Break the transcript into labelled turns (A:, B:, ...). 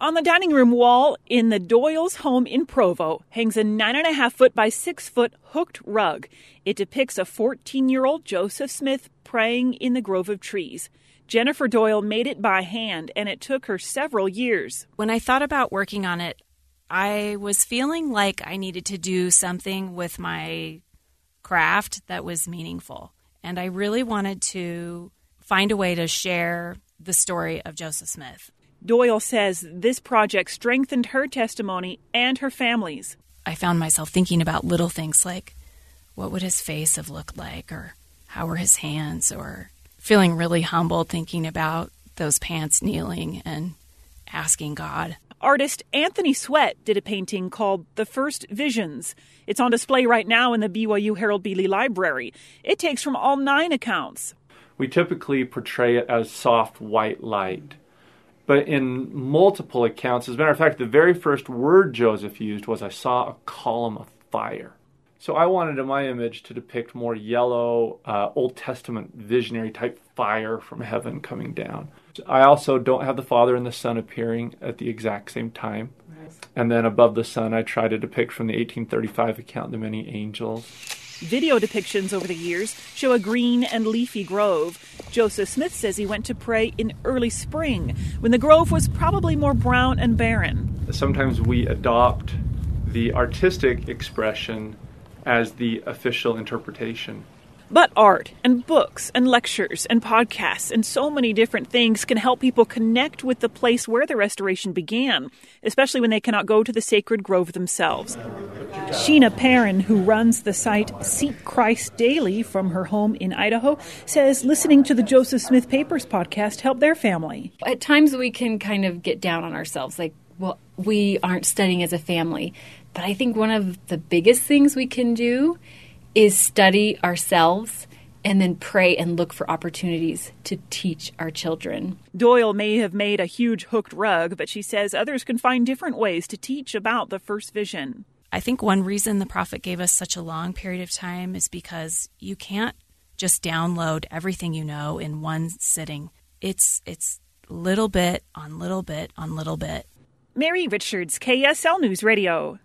A: On the dining room wall in the Doyle's home in Provo hangs a nine and a half foot by six foot hooked rug. It depicts a 14 year old Joseph Smith praying in the grove of trees. Jennifer Doyle made it by hand, and it took her several years.
B: When I thought about working on it, I was feeling like I needed to do something with my craft that was meaningful. And I really wanted to find a way to share the story of Joseph Smith.
A: Doyle says this project strengthened her testimony and her family's.
B: I found myself thinking about little things like what would his face have looked like, or how were his hands, or feeling really humbled thinking about those pants kneeling and asking God.
A: Artist Anthony Sweat did a painting called The First Visions. It's on display right now in the BYU Harold B. Lee Library. It takes from all nine accounts.
C: We typically portray it as soft white light but in multiple accounts. As a matter of fact, the very first word Joseph used was, I saw a column of fire. So I wanted in my image to depict more yellow, uh, Old Testament visionary type fire from heaven coming down. I also don't have the Father and the Son appearing at the exact same time. And then above the Son, I try to depict from the 1835 account the many angels.
A: Video depictions over the years show a green and leafy grove. Joseph Smith says he went to pray in early spring when the grove was probably more brown and barren.
C: Sometimes we adopt the artistic expression as the official interpretation.
A: But art and books and lectures and podcasts and so many different things can help people connect with the place where the restoration began, especially when they cannot go to the sacred grove themselves. Sheena Perrin, who runs the site Seek Christ Daily from her home in Idaho, says listening to the Joseph Smith Papers podcast helped their family.
D: At times we can kind of get down on ourselves, like, well, we aren't studying as a family. But I think one of the biggest things we can do is study ourselves and then pray and look for opportunities to teach our children.
A: Doyle may have made a huge hooked rug, but she says others can find different ways to teach about the first vision.
B: I think one reason the prophet gave us such a long period of time is because you can't just download everything you know in one sitting. It's it's little bit on little bit on little bit.
A: Mary Richards, KSL News Radio.